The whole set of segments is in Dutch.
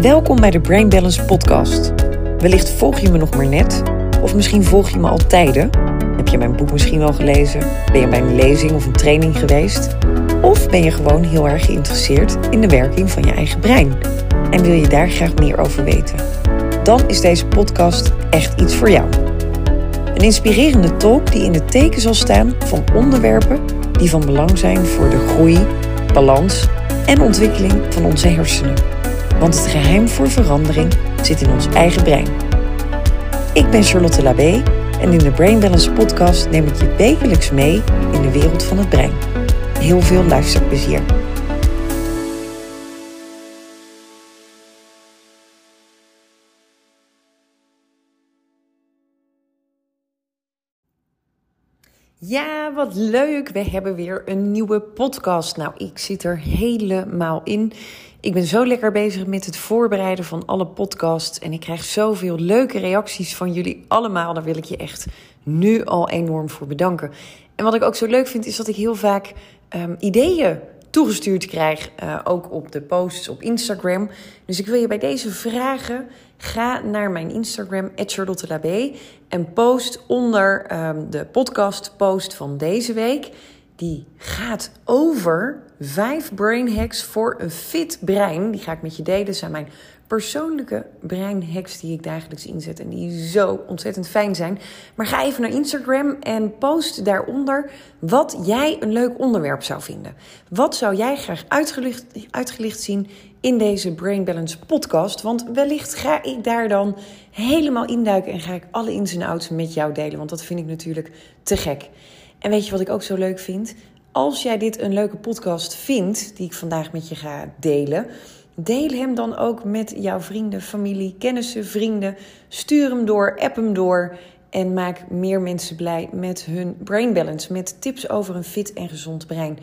Welkom bij de Brain Balance Podcast. Wellicht volg je me nog maar net, of misschien volg je me al tijden. Heb je mijn boek misschien wel gelezen? Ben je bij een lezing of een training geweest? Of ben je gewoon heel erg geïnteresseerd in de werking van je eigen brein en wil je daar graag meer over weten? Dan is deze podcast echt iets voor jou. Een inspirerende talk die in het teken zal staan van onderwerpen die van belang zijn voor de groei, balans en ontwikkeling van onze hersenen. Want het geheim voor verandering zit in ons eigen brein. Ik ben Charlotte Labé en in de Brain Balance podcast neem ik je wekelijks mee in de wereld van het brein. Heel veel luisterplezier. Ja, wat leuk. We hebben weer een nieuwe podcast. Nou, ik zit er helemaal in. Ik ben zo lekker bezig met het voorbereiden van alle podcasts. En ik krijg zoveel leuke reacties van jullie allemaal. Daar wil ik je echt nu al enorm voor bedanken. En wat ik ook zo leuk vind, is dat ik heel vaak um, ideeën toegestuurd krijg. Uh, ook op de posts op Instagram. Dus ik wil je bij deze vragen. Ga naar mijn Instagram, @charlottelab en post onder um, de podcast post van deze week. Die gaat over vijf brain hacks voor een fit brein. Die ga ik met je delen. Dat zijn mijn persoonlijke breinhacks die ik dagelijks inzet en die zo ontzettend fijn zijn. Maar ga even naar Instagram en post daaronder wat jij een leuk onderwerp zou vinden. Wat zou jij graag uitgelicht zien in deze Brain Balance podcast? Want wellicht ga ik daar dan helemaal induiken en ga ik alle ins en outs met jou delen. Want dat vind ik natuurlijk te gek. En weet je wat ik ook zo leuk vind? Als jij dit een leuke podcast vindt, die ik vandaag met je ga delen Deel hem dan ook met jouw vrienden, familie, kennissen, vrienden. Stuur hem door, app hem door. En maak meer mensen blij met hun brain balance. Met tips over een fit en gezond brein.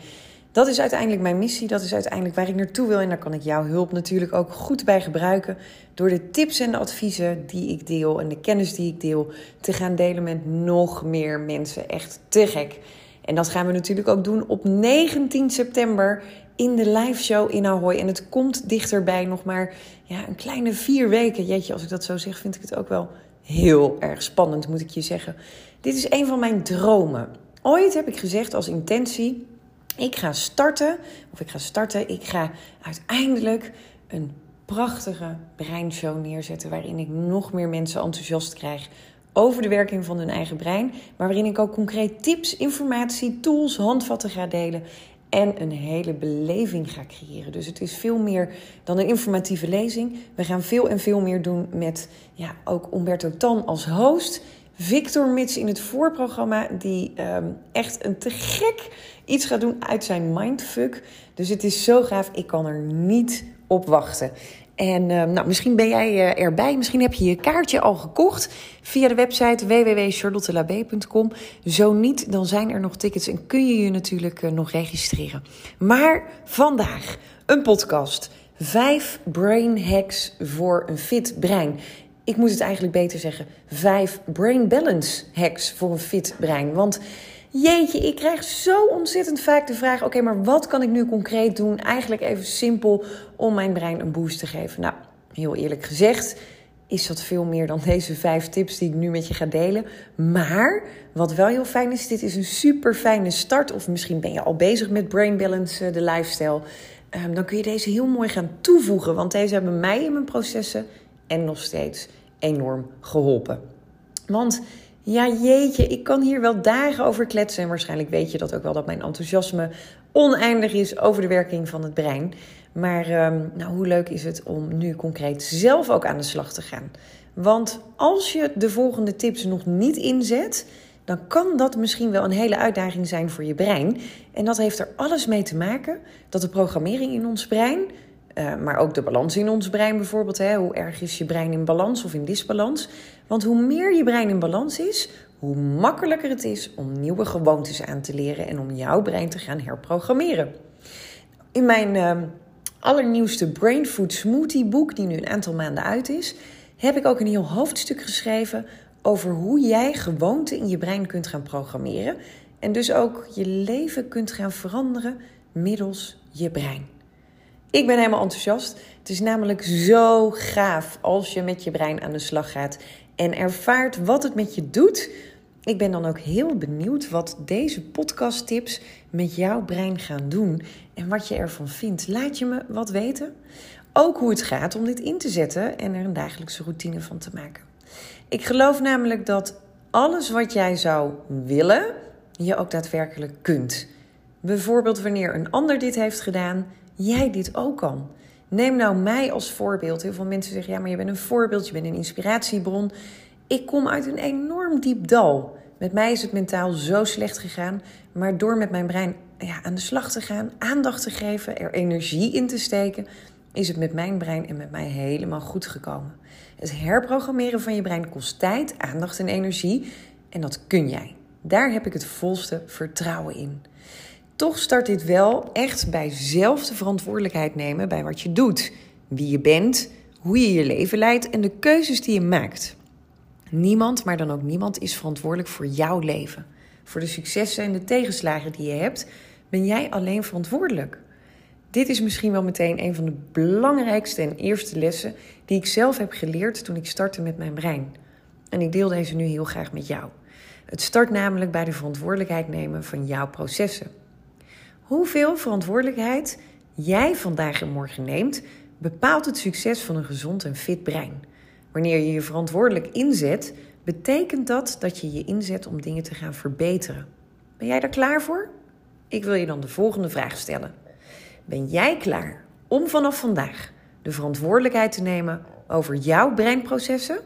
Dat is uiteindelijk mijn missie. Dat is uiteindelijk waar ik naartoe wil. En daar kan ik jouw hulp natuurlijk ook goed bij gebruiken. Door de tips en de adviezen die ik deel en de kennis die ik deel te gaan delen met nog meer mensen. Echt te gek. En dat gaan we natuurlijk ook doen op 19 september in de live show in Ahoy. En het komt dichterbij, nog maar ja, een kleine vier weken. Jeetje, als ik dat zo zeg, vind ik het ook wel heel erg spannend, moet ik je zeggen. Dit is een van mijn dromen. Ooit heb ik gezegd als intentie: ik ga starten, of ik ga starten, ik ga uiteindelijk een prachtige breinshow neerzetten. Waarin ik nog meer mensen enthousiast krijg over de werking van hun eigen brein. Maar waarin ik ook concreet tips, informatie, tools, handvatten ga delen en een hele beleving ga creëren. Dus het is veel meer dan een informatieve lezing. We gaan veel en veel meer doen met ja, ook Umberto Tan als host. Victor Mits in het voorprogramma, die um, echt een te gek iets gaat doen uit zijn mindfuck. Dus het is zo gaaf, ik kan er niet op wachten. En uh, nou, misschien ben jij uh, erbij. Misschien heb je je kaartje al gekocht via de website www.charlottelab.com. Zo niet, dan zijn er nog tickets en kun je je natuurlijk uh, nog registreren. Maar vandaag een podcast. Vijf brain hacks voor een fit brein. Ik moet het eigenlijk beter zeggen. Vijf brain balance hacks voor een fit brein. Want Jeetje, ik krijg zo ontzettend vaak de vraag: oké, maar wat kan ik nu concreet doen? Eigenlijk even simpel om mijn brein een boost te geven. Nou, heel eerlijk gezegd is dat veel meer dan deze vijf tips die ik nu met je ga delen. Maar wat wel heel fijn is, dit is een super fijne start. Of misschien ben je al bezig met Brain Balance, eh, de lifestyle. Um, dan kun je deze heel mooi gaan toevoegen. Want deze hebben mij in mijn processen en nog steeds enorm geholpen. Want ja, jeetje, ik kan hier wel dagen over kletsen. En waarschijnlijk weet je dat ook wel, dat mijn enthousiasme oneindig is over de werking van het brein. Maar um, nou, hoe leuk is het om nu concreet zelf ook aan de slag te gaan? Want als je de volgende tips nog niet inzet, dan kan dat misschien wel een hele uitdaging zijn voor je brein. En dat heeft er alles mee te maken dat de programmering in ons brein uh, maar ook de balans in ons brein bijvoorbeeld. Hè? Hoe erg is je brein in balans of in disbalans? Want hoe meer je brein in balans is, hoe makkelijker het is om nieuwe gewoontes aan te leren en om jouw brein te gaan herprogrammeren. In mijn uh, allernieuwste Brain Food Smoothie boek, die nu een aantal maanden uit is, heb ik ook een heel hoofdstuk geschreven over hoe jij gewoonten in je brein kunt gaan programmeren. En dus ook je leven kunt gaan veranderen middels je brein. Ik ben helemaal enthousiast. Het is namelijk zo gaaf als je met je brein aan de slag gaat en ervaart wat het met je doet. Ik ben dan ook heel benieuwd wat deze podcasttips met jouw brein gaan doen en wat je ervan vindt. Laat je me wat weten. Ook hoe het gaat om dit in te zetten en er een dagelijkse routine van te maken. Ik geloof namelijk dat alles wat jij zou willen, je ook daadwerkelijk kunt. Bijvoorbeeld wanneer een ander dit heeft gedaan, jij dit ook kan. Neem nou mij als voorbeeld. Heel veel mensen zeggen: ja, maar je bent een voorbeeld, je bent een inspiratiebron. Ik kom uit een enorm diep dal. Met mij is het mentaal zo slecht gegaan, maar door met mijn brein ja, aan de slag te gaan, aandacht te geven, er energie in te steken, is het met mijn brein en met mij helemaal goed gekomen. Het herprogrammeren van je brein kost tijd, aandacht en energie en dat kun jij. Daar heb ik het volste vertrouwen in. Toch start dit wel echt bij zelf de verantwoordelijkheid nemen bij wat je doet, wie je bent, hoe je je leven leidt en de keuzes die je maakt. Niemand, maar dan ook niemand, is verantwoordelijk voor jouw leven. Voor de successen en de tegenslagen die je hebt, ben jij alleen verantwoordelijk. Dit is misschien wel meteen een van de belangrijkste en eerste lessen die ik zelf heb geleerd toen ik startte met mijn brein. En ik deel deze nu heel graag met jou. Het start namelijk bij de verantwoordelijkheid nemen van jouw processen. Hoeveel verantwoordelijkheid jij vandaag en morgen neemt, bepaalt het succes van een gezond en fit brein. Wanneer je je verantwoordelijk inzet, betekent dat dat je je inzet om dingen te gaan verbeteren. Ben jij daar klaar voor? Ik wil je dan de volgende vraag stellen. Ben jij klaar om vanaf vandaag de verantwoordelijkheid te nemen over jouw breinprocessen?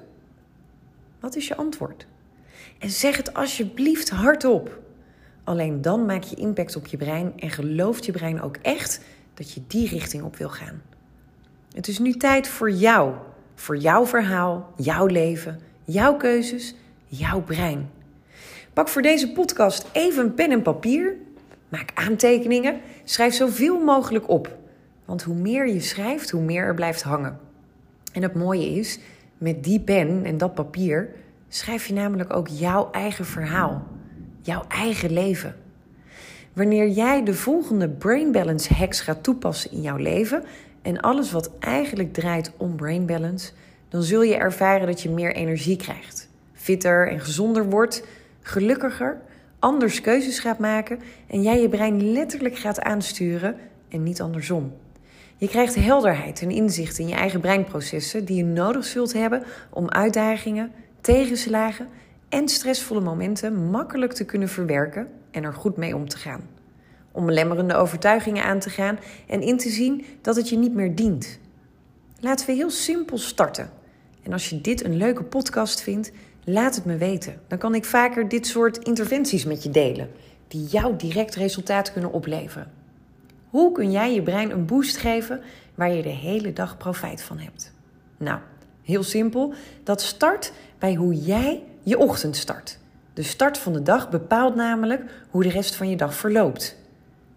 Wat is je antwoord? En zeg het alsjeblieft hardop. Alleen dan maak je impact op je brein en gelooft je brein ook echt dat je die richting op wil gaan. Het is nu tijd voor jou, voor jouw verhaal, jouw leven, jouw keuzes, jouw brein. Pak voor deze podcast even een pen en papier. Maak aantekeningen. Schrijf zoveel mogelijk op. Want hoe meer je schrijft, hoe meer er blijft hangen. En het mooie is, met die pen en dat papier schrijf je namelijk ook jouw eigen verhaal jouw eigen leven. Wanneer jij de volgende Brain Balance hacks gaat toepassen in jouw leven en alles wat eigenlijk draait om Brain Balance, dan zul je ervaren dat je meer energie krijgt, fitter en gezonder wordt, gelukkiger, anders keuzes gaat maken en jij je brein letterlijk gaat aansturen en niet andersom. Je krijgt helderheid en inzicht in je eigen breinprocessen die je nodig zult hebben om uitdagingen, tegenslagen en stressvolle momenten makkelijk te kunnen verwerken en er goed mee om te gaan. Om lemmerende overtuigingen aan te gaan en in te zien dat het je niet meer dient. Laten we heel simpel starten. En als je dit een leuke podcast vindt, laat het me weten. Dan kan ik vaker dit soort interventies met je delen, die jou direct resultaat kunnen opleveren. Hoe kun jij je brein een boost geven waar je de hele dag profijt van hebt? Nou, heel simpel. Dat start bij hoe jij je ochtend start. De start van de dag bepaalt namelijk hoe de rest van je dag verloopt.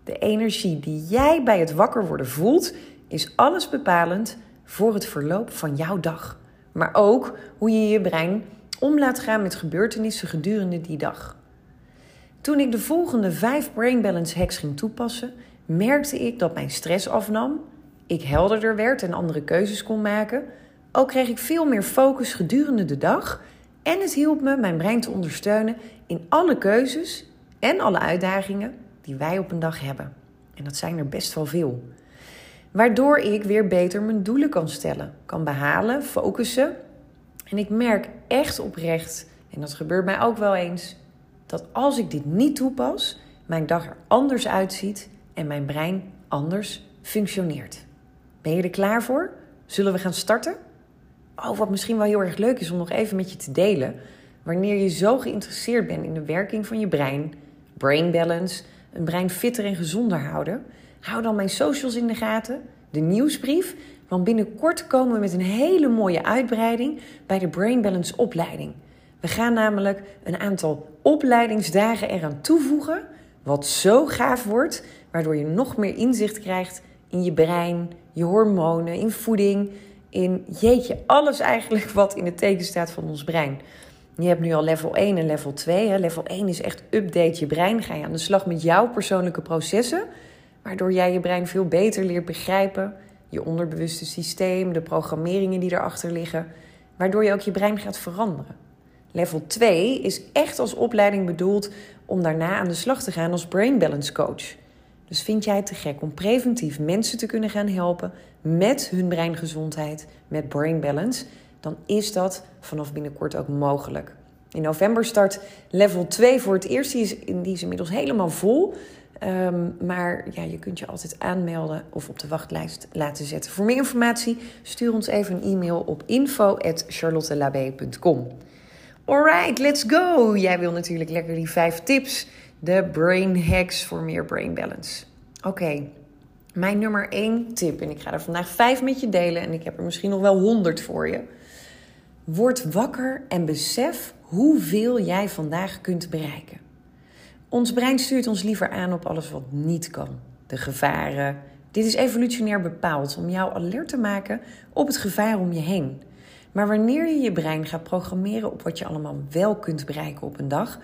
De energie die jij bij het wakker worden voelt, is alles bepalend voor het verloop van jouw dag. Maar ook hoe je je brein om laat gaan met gebeurtenissen gedurende die dag. Toen ik de volgende vijf Brain Balance hacks ging toepassen, merkte ik dat mijn stress afnam, ik helderder werd en andere keuzes kon maken. Ook kreeg ik veel meer focus gedurende de dag en het hielp me mijn brein te ondersteunen in alle keuzes en alle uitdagingen die wij op een dag hebben. En dat zijn er best wel veel. Waardoor ik weer beter mijn doelen kan stellen, kan behalen, focussen. En ik merk echt oprecht, en dat gebeurt mij ook wel eens, dat als ik dit niet toepas, mijn dag er anders uitziet en mijn brein anders functioneert. Ben je er klaar voor? Zullen we gaan starten? Oh, wat misschien wel heel erg leuk is om nog even met je te delen. Wanneer je zo geïnteresseerd bent in de werking van je brein, brain balance, een brein fitter en gezonder houden, hou dan mijn socials in de gaten, de nieuwsbrief. Want binnenkort komen we met een hele mooie uitbreiding bij de Brain Balance opleiding. We gaan namelijk een aantal opleidingsdagen eraan toevoegen, wat zo gaaf wordt, waardoor je nog meer inzicht krijgt in je brein, je hormonen, in voeding in jeetje, alles eigenlijk wat in het teken staat van ons brein. Je hebt nu al level 1 en level 2. Hè. Level 1 is echt update je brein. Ga je aan de slag met jouw persoonlijke processen. waardoor jij je brein veel beter leert begrijpen, je onderbewuste systeem, de programmeringen die erachter liggen, waardoor je ook je brein gaat veranderen. Level 2 is echt als opleiding bedoeld om daarna aan de slag te gaan als brain balance coach. Dus vind jij het te gek om preventief mensen te kunnen gaan helpen met hun breingezondheid, met brain balance, dan is dat vanaf binnenkort ook mogelijk. In november start level 2 voor het eerst. Die is, die is inmiddels helemaal vol. Um, maar ja, je kunt je altijd aanmelden of op de wachtlijst laten zetten. Voor meer informatie stuur ons even een e-mail op info.charlottelabé.com. Alright, let's go! Jij wil natuurlijk lekker die vijf tips. De brain hacks voor meer brain balance. Oké, mijn nummer één tip. En ik ga er vandaag vijf met je delen. En ik heb er misschien nog wel honderd voor je. Word wakker en besef hoeveel jij vandaag kunt bereiken. Ons brein stuurt ons liever aan op alles wat niet kan. De gevaren. Dit is evolutionair bepaald om jou alert te maken op het gevaar om je heen. Maar wanneer je je brein gaat programmeren op wat je allemaal wel kunt bereiken op een dag,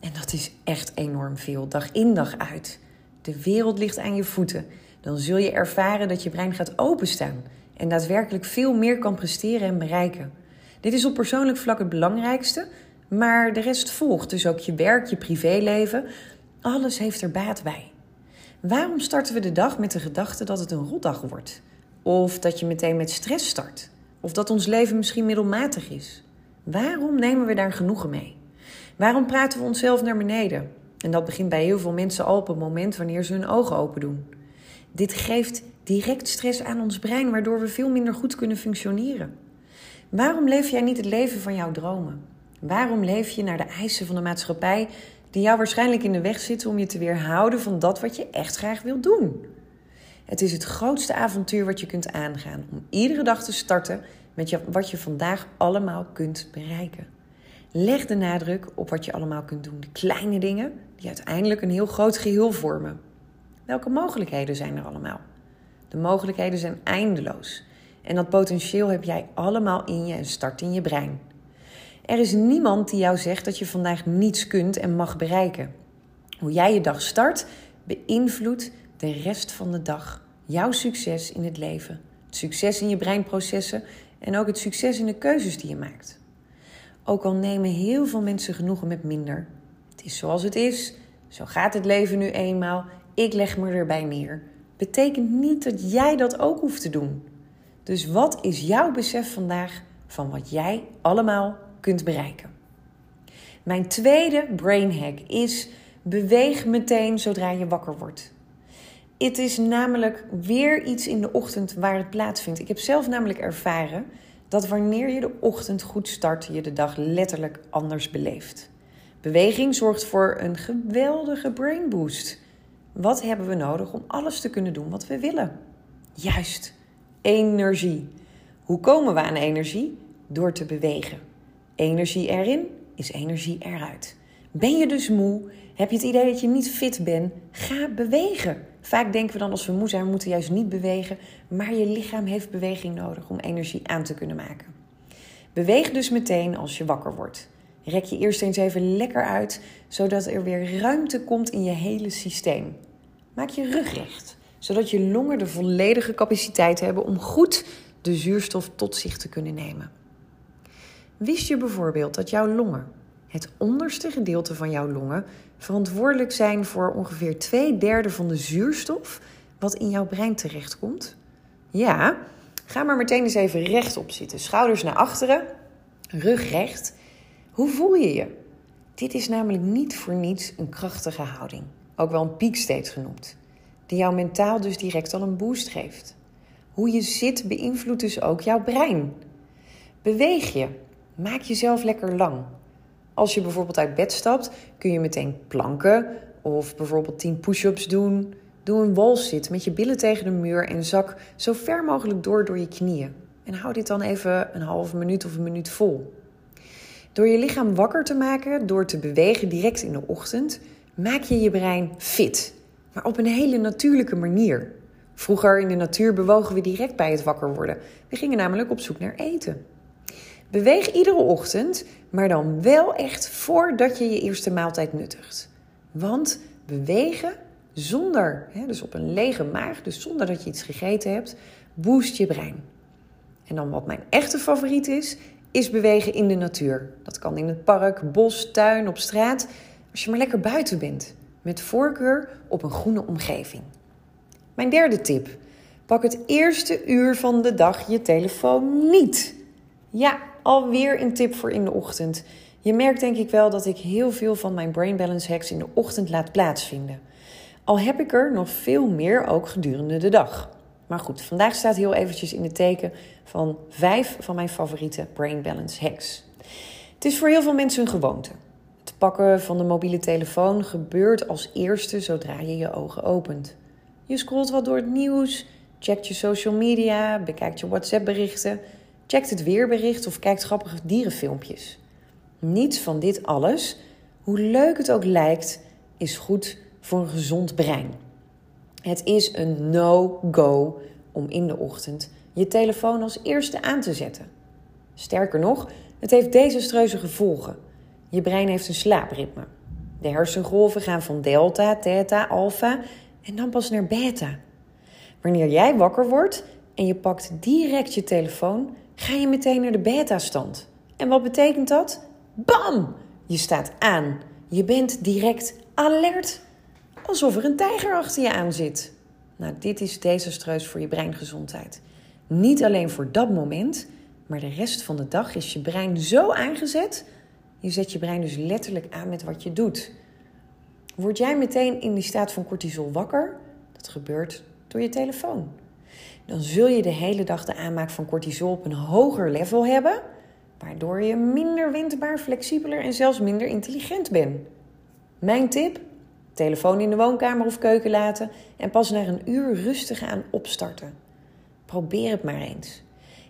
en dat is echt enorm veel, dag in dag uit. De wereld ligt aan je voeten. Dan zul je ervaren dat je brein gaat openstaan en daadwerkelijk veel meer kan presteren en bereiken. Dit is op persoonlijk vlak het belangrijkste, maar de rest volgt. Dus ook je werk, je privéleven. Alles heeft er baat bij. Waarom starten we de dag met de gedachte dat het een rotdag wordt? Of dat je meteen met stress start? Of dat ons leven misschien middelmatig is? Waarom nemen we daar genoegen mee? Waarom praten we onszelf naar beneden? En dat begint bij heel veel mensen al op het moment wanneer ze hun ogen open doen. Dit geeft direct stress aan ons brein, waardoor we veel minder goed kunnen functioneren. Waarom leef jij niet het leven van jouw dromen? Waarom leef je naar de eisen van de maatschappij die jou waarschijnlijk in de weg zitten om je te weerhouden van dat wat je echt graag wilt doen? Het is het grootste avontuur wat je kunt aangaan om iedere dag te starten met wat je vandaag allemaal kunt bereiken. Leg de nadruk op wat je allemaal kunt doen, de kleine dingen die uiteindelijk een heel groot geheel vormen. Welke mogelijkheden zijn er allemaal? De mogelijkheden zijn eindeloos. En dat potentieel heb jij allemaal in je en start in je brein. Er is niemand die jou zegt dat je vandaag niets kunt en mag bereiken. Hoe jij je dag start, beïnvloedt de rest van de dag. Jouw succes in het leven. Het succes in je breinprocessen en ook het succes in de keuzes die je maakt. Ook al nemen heel veel mensen genoegen met minder. Het is zoals het is. Zo gaat het leven nu eenmaal. Ik leg me erbij neer. Betekent niet dat jij dat ook hoeft te doen. Dus wat is jouw besef vandaag van wat jij allemaal kunt bereiken? Mijn tweede brain hack is beweeg meteen zodra je wakker wordt. Het is namelijk weer iets in de ochtend waar het plaatsvindt. Ik heb zelf namelijk ervaren dat wanneer je de ochtend goed start, je de dag letterlijk anders beleeft. Beweging zorgt voor een geweldige brain boost. Wat hebben we nodig om alles te kunnen doen wat we willen? Juist, energie. Hoe komen we aan energie? Door te bewegen. Energie erin is energie eruit. Ben je dus moe? Heb je het idee dat je niet fit bent? Ga bewegen. Vaak denken we dan als we moe zijn, we moeten juist niet bewegen. Maar je lichaam heeft beweging nodig om energie aan te kunnen maken. Beweeg dus meteen als je wakker wordt. Rek je eerst eens even lekker uit, zodat er weer ruimte komt in je hele systeem. Maak je rug recht, zodat je longen de volledige capaciteit hebben om goed de zuurstof tot zich te kunnen nemen. Wist je bijvoorbeeld dat jouw longen, het onderste gedeelte van jouw longen, verantwoordelijk zijn voor ongeveer twee derde van de zuurstof wat in jouw brein terechtkomt? Ja, ga maar meteen eens even rechtop zitten. Schouders naar achteren, rug recht. Hoe voel je je? Dit is namelijk niet voor niets een krachtige houding, ook wel een peak state genoemd, die jou mentaal dus direct al een boost geeft. Hoe je zit beïnvloedt dus ook jouw brein. Beweeg je, maak jezelf lekker lang. Als je bijvoorbeeld uit bed stapt, kun je meteen planken of bijvoorbeeld 10 push-ups doen. Doe een walzit met je billen tegen de muur en zak zo ver mogelijk door door je knieën. En hou dit dan even een halve minuut of een minuut vol. Door je lichaam wakker te maken, door te bewegen direct in de ochtend, maak je je brein fit. Maar op een hele natuurlijke manier. Vroeger in de natuur bewogen we direct bij het wakker worden. We gingen namelijk op zoek naar eten. Beweeg iedere ochtend, maar dan wel echt voordat je je eerste maaltijd nuttigt. Want bewegen zonder, hè, dus op een lege maag, dus zonder dat je iets gegeten hebt, boost je brein. En dan wat mijn echte favoriet is, is bewegen in de natuur. Dat kan in het park, bos, tuin, op straat. Als je maar lekker buiten bent. Met voorkeur op een groene omgeving. Mijn derde tip. Pak het eerste uur van de dag je telefoon niet. Ja, alweer een tip voor in de ochtend. Je merkt denk ik wel dat ik heel veel van mijn brain balance hacks in de ochtend laat plaatsvinden. Al heb ik er nog veel meer ook gedurende de dag. Maar goed, vandaag staat heel eventjes in het teken van vijf van mijn favoriete brain balance hacks. Het is voor heel veel mensen een gewoonte. Het pakken van de mobiele telefoon gebeurt als eerste zodra je je ogen opent. Je scrolt wat door het nieuws, checkt je social media, bekijkt je WhatsApp-berichten, checkt het weerbericht of kijkt grappige dierenfilmpjes. Niets van dit alles, hoe leuk het ook lijkt, is goed voor een gezond brein. Het is een no-go om in de ochtend je telefoon als eerste aan te zetten. Sterker nog, het heeft desastreuze gevolgen. Je brein heeft een slaapritme. De hersengolven gaan van delta, theta, alpha en dan pas naar beta. Wanneer jij wakker wordt en je pakt direct je telefoon, ga je meteen naar de beta-stand. En wat betekent dat? Bam! Je staat aan. Je bent direct alert alsof er een tijger achter je aan zit. Nou, dit is desastreus voor je breingezondheid. Niet alleen voor dat moment, maar de rest van de dag is je brein zo aangezet. Je zet je brein dus letterlijk aan met wat je doet. Word jij meteen in die staat van cortisol wakker? Dat gebeurt door je telefoon. Dan zul je de hele dag de aanmaak van cortisol op een hoger level hebben, waardoor je minder windbaar, flexibeler en zelfs minder intelligent bent. Mijn tip: telefoon in de woonkamer of keuken laten en pas na een uur rustig aan opstarten. Probeer het maar eens.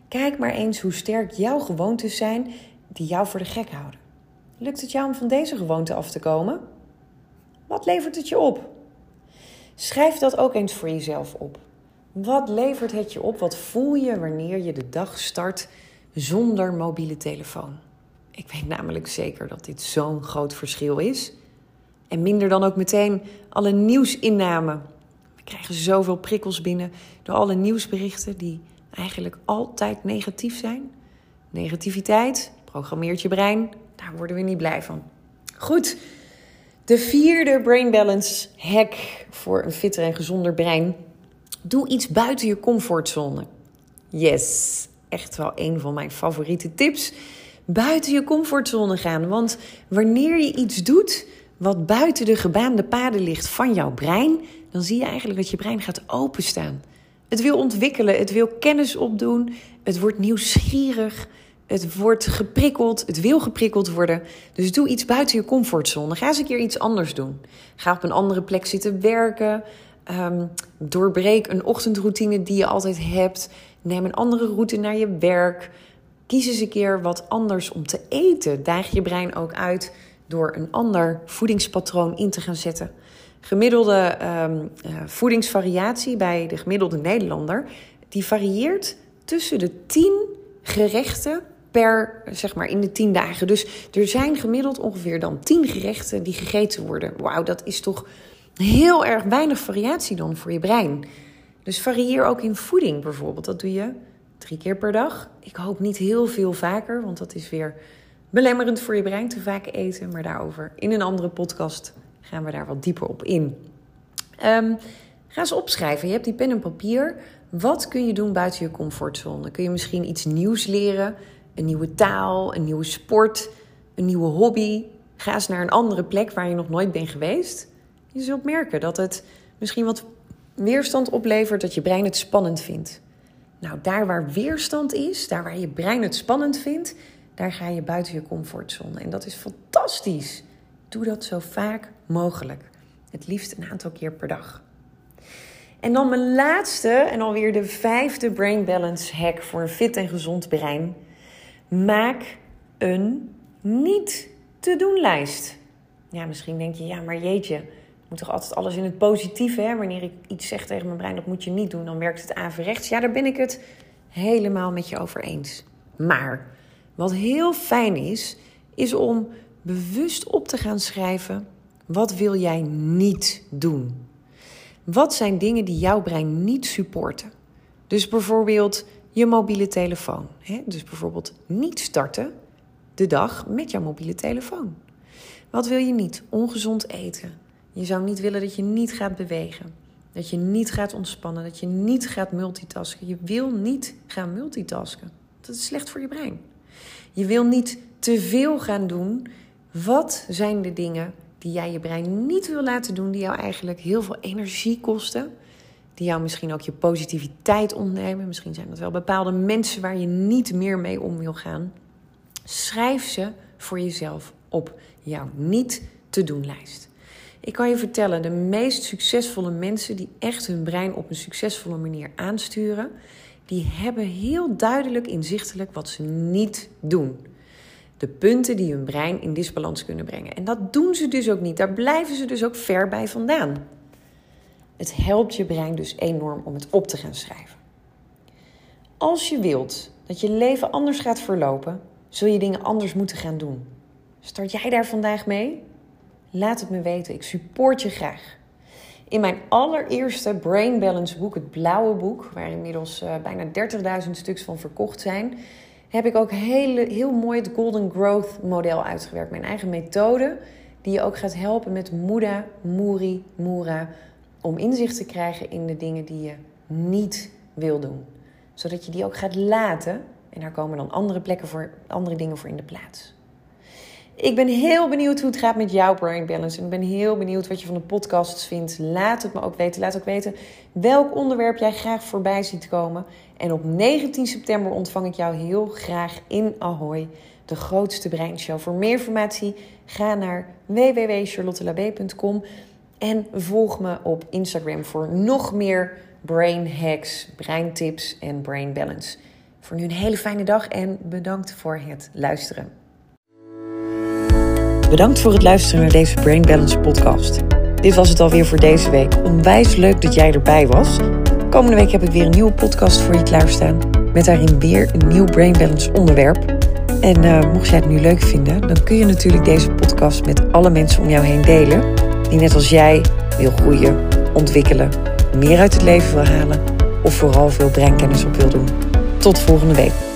Kijk maar eens hoe sterk jouw gewoontes zijn die jou voor de gek houden. Lukt het jou om van deze gewoonte af te komen? Wat levert het je op? Schrijf dat ook eens voor jezelf op. Wat levert het je op? Wat voel je wanneer je de dag start zonder mobiele telefoon? Ik weet namelijk zeker dat dit zo'n groot verschil is. En minder dan ook meteen alle nieuwsinname. We krijgen zoveel prikkels binnen door alle nieuwsberichten die eigenlijk altijd negatief zijn. Negativiteit programmeert je brein, daar worden we niet blij van. Goed, de vierde brain balance hack voor een fitter en gezonder brein. Doe iets buiten je comfortzone. Yes, echt wel een van mijn favoriete tips. Buiten je comfortzone gaan. Want wanneer je iets doet wat buiten de gebaande paden ligt van jouw brein, dan zie je eigenlijk dat je brein gaat openstaan. Het wil ontwikkelen, het wil kennis opdoen, het wordt nieuwsgierig, het wordt geprikkeld, het wil geprikkeld worden. Dus doe iets buiten je comfortzone. Ga eens een keer iets anders doen. Ga op een andere plek zitten werken. Um, doorbreek een ochtendroutine die je altijd hebt. Neem een andere route naar je werk. Kies eens een keer wat anders om te eten. Daag je brein ook uit door een ander voedingspatroon in te gaan zetten. Gemiddelde um, uh, voedingsvariatie bij de gemiddelde Nederlander, die varieert tussen de 10 gerechten per, zeg maar, in de 10 dagen. Dus er zijn gemiddeld ongeveer dan 10 gerechten die gegeten worden. Wauw, dat is toch heel erg weinig variatie dan voor je brein. Dus varieer ook in voeding bijvoorbeeld. Dat doe je drie keer per dag. Ik hoop niet heel veel vaker, want dat is weer belemmerend voor je brein te vaak eten. Maar daarover in een andere podcast gaan we daar wat dieper op in. Um, ga eens opschrijven. Je hebt die pen en papier. Wat kun je doen buiten je comfortzone? Kun je misschien iets nieuws leren? Een nieuwe taal, een nieuwe sport, een nieuwe hobby? Ga eens naar een andere plek waar je nog nooit bent geweest. Je zult merken dat het misschien wat weerstand oplevert, dat je brein het spannend vindt. Nou, daar waar weerstand is, daar waar je brein het spannend vindt, daar ga je buiten je comfortzone. En dat is fantastisch. Doe dat zo vaak mogelijk. Het liefst een aantal keer per dag. En dan mijn laatste en alweer de vijfde brain balance hack voor een fit en gezond brein. Maak een niet te doen lijst. Ja, misschien denk je, ja, maar jeetje, moet toch altijd alles in het positieve, hè? Wanneer ik iets zeg tegen mijn brein, dat moet je niet doen, dan werkt het averechts. Ja, daar ben ik het helemaal met je over eens. Maar wat heel fijn is, is om bewust op te gaan schrijven: wat wil jij niet doen? Wat zijn dingen die jouw brein niet supporten? Dus bijvoorbeeld je mobiele telefoon. Hè? Dus bijvoorbeeld niet starten de dag met jouw mobiele telefoon. Wat wil je niet? Ongezond eten. Je zou niet willen dat je niet gaat bewegen. Dat je niet gaat ontspannen. Dat je niet gaat multitasken. Je wil niet gaan multitasken. Dat is slecht voor je brein. Je wil niet te veel gaan doen. Wat zijn de dingen die jij je brein niet wil laten doen, die jou eigenlijk heel veel energie kosten? Die jou misschien ook je positiviteit ontnemen. Misschien zijn dat wel bepaalde mensen waar je niet meer mee om wil gaan. Schrijf ze voor jezelf op jouw niet te doen lijst. Ik kan je vertellen, de meest succesvolle mensen die echt hun brein op een succesvolle manier aansturen, die hebben heel duidelijk inzichtelijk wat ze niet doen. De punten die hun brein in disbalans kunnen brengen. En dat doen ze dus ook niet. Daar blijven ze dus ook ver bij vandaan. Het helpt je brein dus enorm om het op te gaan schrijven. Als je wilt dat je leven anders gaat verlopen, zul je dingen anders moeten gaan doen. Start jij daar vandaag mee? Laat het me weten. Ik support je graag. In mijn allereerste Brain Balance boek, het blauwe boek, waar inmiddels uh, bijna 30.000 stuks van verkocht zijn, heb ik ook hele, heel mooi het Golden Growth model uitgewerkt. Mijn eigen methode, die je ook gaat helpen met Muda, Muri, Mura, om inzicht te krijgen in de dingen die je niet wil doen. Zodat je die ook gaat laten en daar komen dan andere plekken voor, andere dingen voor in de plaats. Ik ben heel benieuwd hoe het gaat met jouw brain balance. En ik ben heel benieuwd wat je van de podcasts vindt. Laat het me ook weten. Laat ook weten welk onderwerp jij graag voorbij ziet komen. En op 19 september ontvang ik jou heel graag in Ahoy, de grootste breinshow. Voor meer informatie ga naar www.charlottelabé.com en volg me op Instagram voor nog meer brain hacks, breintips en brain balance. Voor nu een hele fijne dag en bedankt voor het luisteren. Bedankt voor het luisteren naar deze Brain Balance podcast. Dit was het alweer voor deze week. Onwijs leuk dat jij erbij was. Komende week heb ik weer een nieuwe podcast voor je klaarstaan. Met daarin weer een nieuw Brain Balance onderwerp. En uh, mocht jij het nu leuk vinden, dan kun je natuurlijk deze podcast met alle mensen om jou heen delen. Die net als jij wil groeien, ontwikkelen, meer uit het leven wil halen. Of vooral veel breinkennis op wil doen. Tot volgende week.